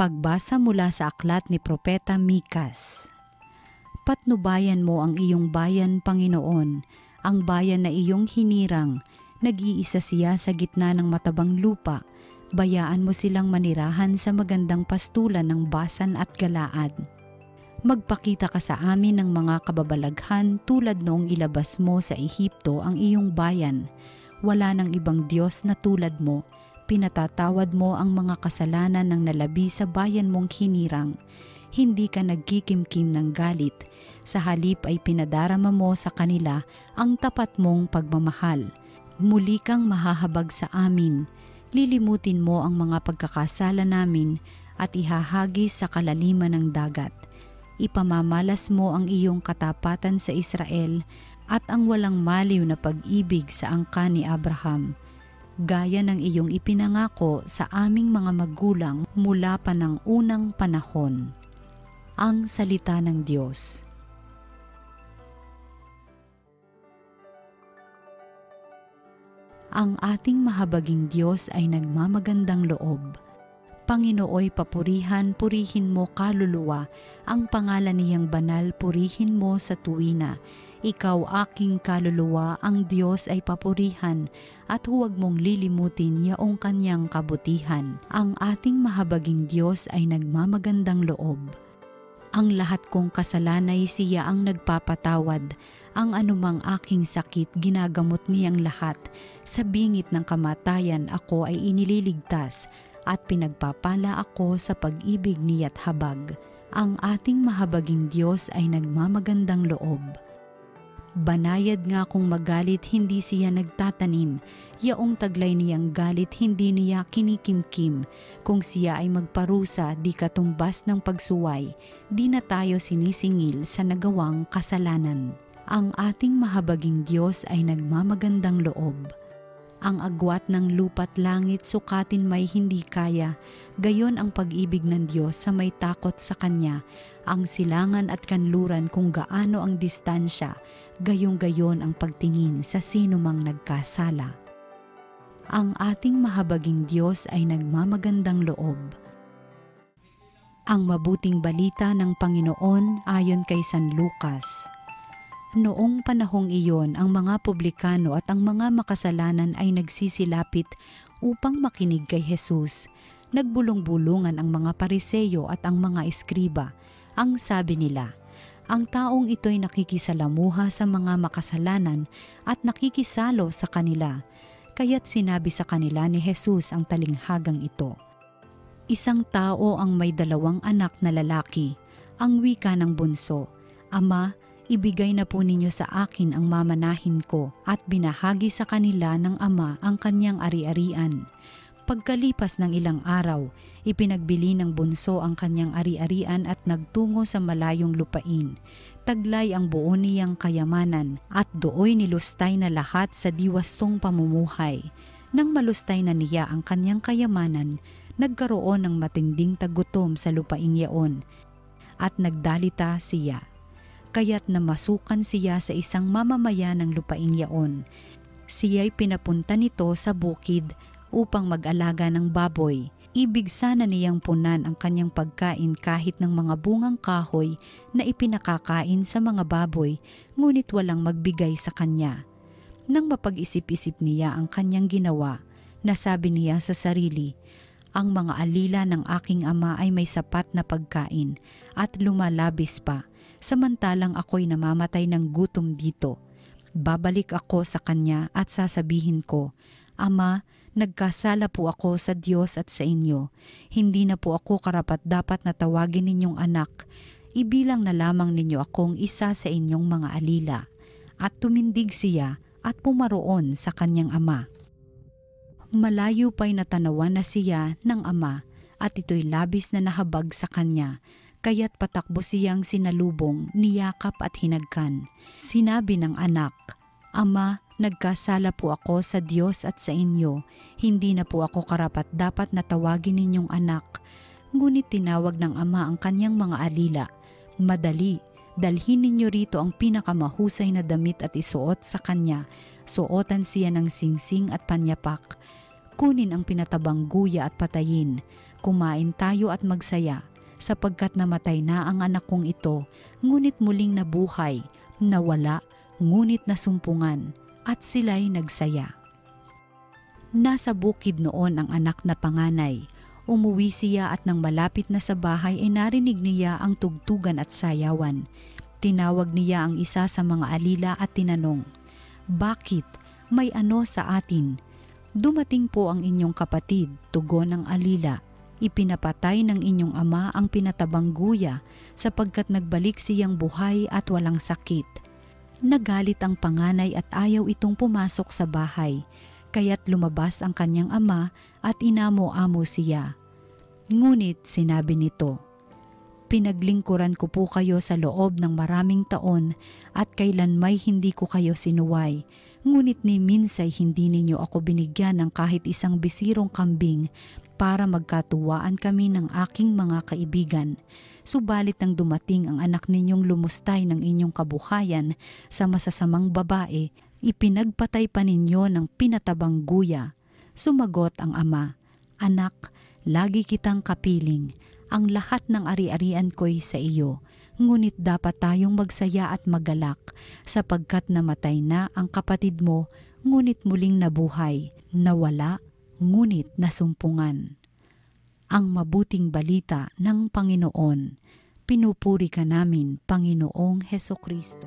Pagbasa mula sa aklat ni Propeta Mikas. Patnubayan mo ang iyong bayan, Panginoon, ang bayan na iyong hinirang, nag-iisa siya sa gitna ng matabang lupa, bayaan mo silang manirahan sa magandang pastulan ng Basan at Galaad. Magpakita ka sa amin ng mga kababalaghan tulad noong ilabas mo sa Ehipto ang iyong bayan. Wala nang ibang Diyos na tulad mo, pinatatawad mo ang mga kasalanan ng nalabi sa bayan mong hinirang. Hindi ka nagkikimkim ng galit. Sa halip ay pinadarama mo sa kanila ang tapat mong pagmamahal. Muli kang mahahabag sa amin. Lilimutin mo ang mga pagkakasala namin at ihahagis sa kalaliman ng dagat. Ipamamalas mo ang iyong katapatan sa Israel at ang walang maliw na pag-ibig sa angka ni Abraham gaya ng iyong ipinangako sa aming mga magulang mula pa ng unang panahon. Ang Salita ng Diyos. Ang ating mahabaging Diyos ay nagmamagandang loob. Panginooy papurihan, purihin mo kaluluwa, ang pangalan niyang banal purihin mo sa tuwina ikaw aking kaluluwa, ang Diyos ay papurihan at huwag mong lilimutin yaong kanyang kabutihan. Ang ating mahabaging Diyos ay nagmamagandang loob. Ang lahat kong kasalanay siya ang nagpapatawad. Ang anumang aking sakit ginagamot niyang lahat. Sa bingit ng kamatayan ako ay inililigtas at pinagpapala ako sa pag-ibig niya't habag. Ang ating mahabaging Diyos ay nagmamagandang loob. Banayad nga kung magalit hindi siya nagtatanim, yaong taglay niyang galit hindi niya kinikimkim. Kung siya ay magparusa di katumbas ng pagsuway, di na tayo sinisingil sa nagawang kasalanan. Ang ating mahabaging Diyos ay nagmamagandang loob. Ang agwat ng lupa't langit sukatin may hindi kaya, gayon ang pag-ibig ng Diyos sa may takot sa Kanya, ang silangan at kanluran kung gaano ang distansya, gayong-gayon ang pagtingin sa sino mang nagkasala. Ang ating mahabaging Diyos ay nagmamagandang loob. Ang mabuting balita ng Panginoon ayon kay San Lucas. Noong panahong iyon, ang mga publikano at ang mga makasalanan ay nagsisilapit upang makinig kay Jesus. Nagbulong-bulungan ang mga pariseyo at ang mga eskriba. Ang sabi nila, ang taong ito'y nakikisalamuha sa mga makasalanan at nakikisalo sa kanila. Kaya't sinabi sa kanila ni Jesus ang talinghagang ito. Isang tao ang may dalawang anak na lalaki. Ang wika ng bunso, Ama, ibigay na po ninyo sa akin ang mamanahin ko at binahagi sa kanila ng ama ang kanyang ari-arian. Pagkalipas ng ilang araw, ipinagbili ng bunso ang kanyang ari-arian at nagtungo sa malayong lupain. Taglay ang buo niyang kayamanan at dooy nilustay na lahat sa diwastong pamumuhay. Nang malustay na niya ang kanyang kayamanan, nagkaroon ng matinding tagutom sa lupaing yaon at nagdalita siya kaya't namasukan siya sa isang mamamayan ng lupaing yaon. Siya'y pinapunta nito sa bukid upang mag-alaga ng baboy. Ibig sana niyang punan ang kanyang pagkain kahit ng mga bungang kahoy na ipinakakain sa mga baboy, ngunit walang magbigay sa kanya. Nang mapag-isip-isip niya ang kanyang ginawa, nasabi niya sa sarili, ang mga alila ng aking ama ay may sapat na pagkain at lumalabis pa samantalang ako'y namamatay ng gutom dito. Babalik ako sa kanya at sasabihin ko, Ama, nagkasala po ako sa Diyos at sa inyo. Hindi na po ako karapat dapat na tawagin ninyong anak. Ibilang na lamang ninyo akong isa sa inyong mga alila. At tumindig siya at pumaroon sa kanyang ama. Malayo pa'y natanawan na siya ng ama at ito'y labis na nahabag sa kanya kaya't patakbo siyang sinalubong, niyakap at hinagkan. Sinabi ng anak, Ama, nagkasala po ako sa Diyos at sa inyo. Hindi na po ako karapat dapat na tawagin ninyong anak. Ngunit tinawag ng ama ang kanyang mga alila. Madali, dalhin ninyo rito ang pinakamahusay na damit at isuot sa kanya. Suotan siya ng singsing at panyapak. Kunin ang pinatabang guya at patayin. Kumain tayo at magsaya, sapagkat namatay na ang anak kong ito, ngunit muling nabuhay, nawala, ngunit nasumpungan, at sila'y nagsaya. Nasa bukid noon ang anak na panganay. Umuwi siya at nang malapit na sa bahay ay narinig niya ang tugtugan at sayawan. Tinawag niya ang isa sa mga alila at tinanong, Bakit? May ano sa atin? Dumating po ang inyong kapatid, tugon ng alila. Ipinapatay ng inyong ama ang pinatabang guya sapagkat nagbalik siyang buhay at walang sakit. Nagalit ang panganay at ayaw itong pumasok sa bahay, kaya't lumabas ang kanyang ama at inamo-amo siya. Ngunit sinabi nito, Pinaglingkuran ko po kayo sa loob ng maraming taon at kailan may hindi ko kayo sinuway. Ngunit ni minsay hindi ninyo ako binigyan ng kahit isang bisirong kambing para magkatuwaan kami ng aking mga kaibigan. Subalit nang dumating ang anak ninyong lumustay ng inyong kabuhayan sa masasamang babae, ipinagpatay pa ninyo ng pinatabang guya. Sumagot ang ama, Anak, lagi kitang kapiling ang lahat ng ari-arian ko'y sa iyo. Ngunit dapat tayong magsaya at magalak sapagkat namatay na ang kapatid mo ngunit muling nabuhay, nawala, ngunit nasumpungan. Ang mabuting balita ng Panginoon. Pinupuri ka namin, Panginoong Heso Kristo.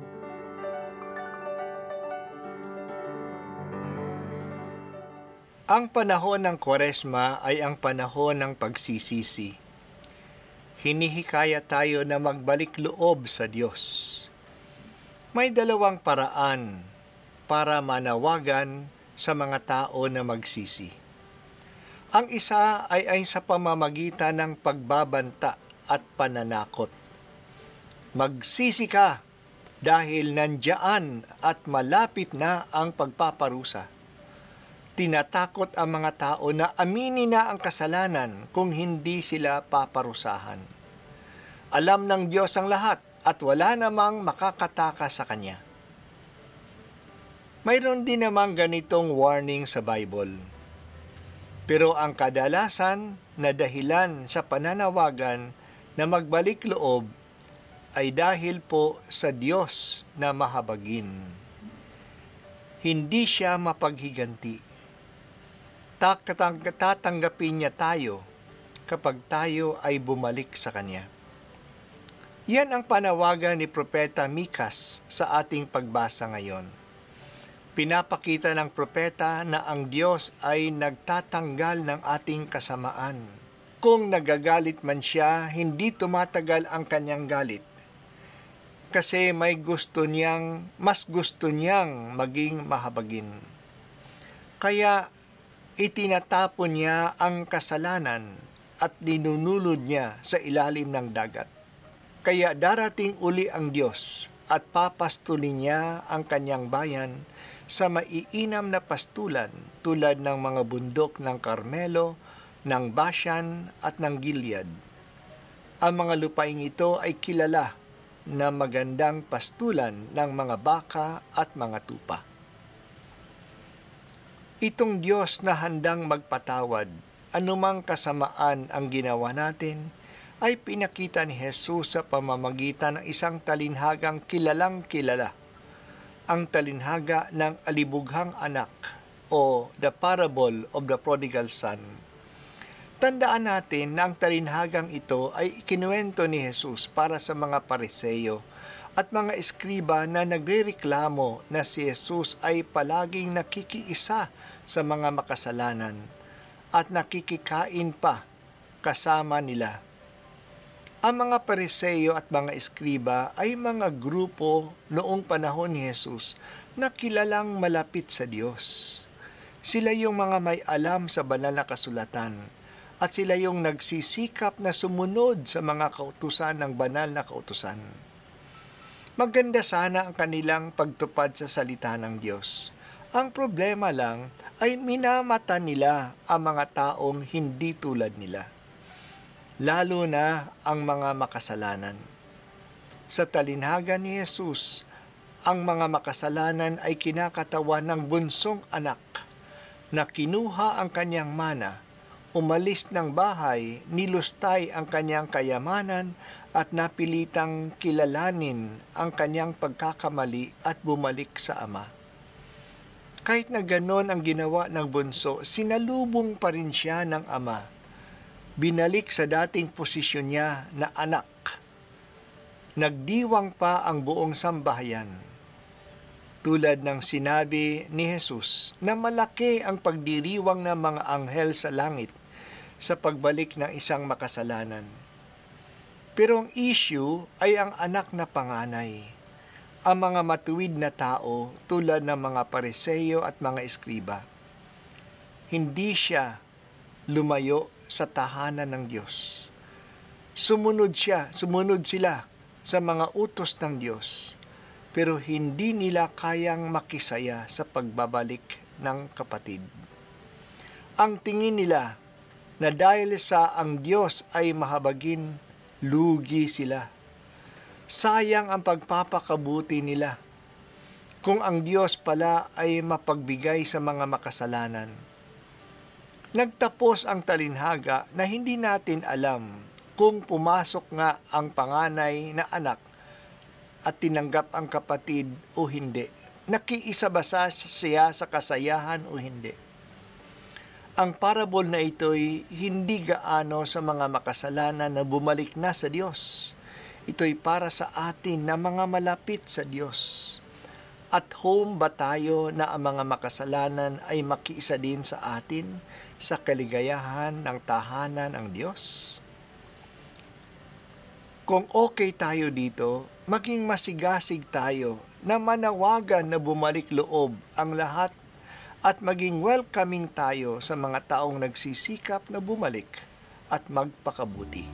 Ang panahon ng Kwaresma ay ang panahon ng pagsisisi hinihikaya tayo na magbalik loob sa Diyos. May dalawang paraan para manawagan sa mga tao na magsisi. Ang isa ay ay sa pamamagitan ng pagbabanta at pananakot. Magsisi ka dahil nandyan at malapit na ang pagpaparusa tinatakot ang mga tao na aminin na ang kasalanan kung hindi sila paparusahan. Alam ng Diyos ang lahat at wala namang makakataka sa Kanya. Mayroon din namang ganitong warning sa Bible. Pero ang kadalasan na dahilan sa pananawagan na magbalik loob ay dahil po sa Diyos na mahabagin. Hindi siya mapaghiganti. Tatanggapin niya tayo kapag tayo ay bumalik sa Kanya. Yan ang panawagan ni Propeta Mikas sa ating pagbasa ngayon. Pinapakita ng propeta na ang Diyos ay nagtatanggal ng ating kasamaan. Kung nagagalit man siya, hindi tumatagal ang kanyang galit. Kasi may gusto niyang, mas gusto niyang maging mahabagin. Kaya itinatapon niya ang kasalanan at dinunulod niya sa ilalim ng dagat. Kaya darating uli ang Diyos at papastulin niya ang kanyang bayan sa maiinam na pastulan tulad ng mga bundok ng Carmelo, ng Bashan at ng Gilead. Ang mga lupaing ito ay kilala na magandang pastulan ng mga baka at mga tupa. Itong Diyos na handang magpatawad, anumang kasamaan ang ginawa natin, ay pinakita ni Jesus sa pamamagitan ng isang talinhagang kilalang kilala, ang talinhaga ng alibughang anak o the parable of the prodigal son. Tandaan natin na ang talinhagang ito ay ikinuwento ni Jesus para sa mga pariseyo at mga eskriba na nagrereklamo na si Jesus ay palaging nakikiisa sa mga makasalanan at nakikikain pa kasama nila ang mga pariseyo at mga eskriba ay mga grupo noong panahon ni Jesus na kilalang malapit sa Diyos. Sila yung mga may alam sa banal na kasulatan at sila yung nagsisikap na sumunod sa mga kautusan ng banal na kautusan. Maganda sana ang kanilang pagtupad sa salita ng Diyos. Ang problema lang ay minamata nila ang mga taong hindi tulad nila. Lalo na ang mga makasalanan. Sa talinhaga ni Jesus, ang mga makasalanan ay kinakatawan ng bunsong anak na kinuha ang kanyang mana, umalis ng bahay, nilustay ang kanyang kayamanan at napilitang kilalanin ang kanyang pagkakamali at bumalik sa ama. Kahit na ganon ang ginawa ng bunso, sinalubong pa rin siya ng ama. Binalik sa dating posisyon niya na anak. Nagdiwang pa ang buong sambahayan. Tulad ng sinabi ni Jesus na malaki ang pagdiriwang ng mga anghel sa langit sa pagbalik ng isang makasalanan. Pero ang issue ay ang anak na panganay ang mga matuwid na tao tulad ng mga pareseyo at mga eskriba. Hindi siya lumayo sa tahanan ng Diyos. Sumunod siya, sumunod sila sa mga utos ng Diyos, pero hindi nila kayang makisaya sa pagbabalik ng kapatid. Ang tingin nila na dahil sa ang Diyos ay mahabagin, lugi sila sayang ang pagpapakabuti nila. Kung ang Diyos pala ay mapagbigay sa mga makasalanan. Nagtapos ang talinhaga na hindi natin alam kung pumasok nga ang panganay na anak at tinanggap ang kapatid o hindi. Nakiisa ba siya sa kasayahan o hindi? Ang parable na ito'y hindi gaano sa mga makasalanan na bumalik na sa Diyos Ito'y para sa atin na mga malapit sa Diyos. At home ba tayo na ang mga makasalanan ay makiisa din sa atin sa kaligayahan ng tahanan ng Diyos? Kung okay tayo dito, maging masigasig tayo na manawagan na bumalik loob ang lahat at maging welcoming tayo sa mga taong nagsisikap na bumalik at magpakabuti.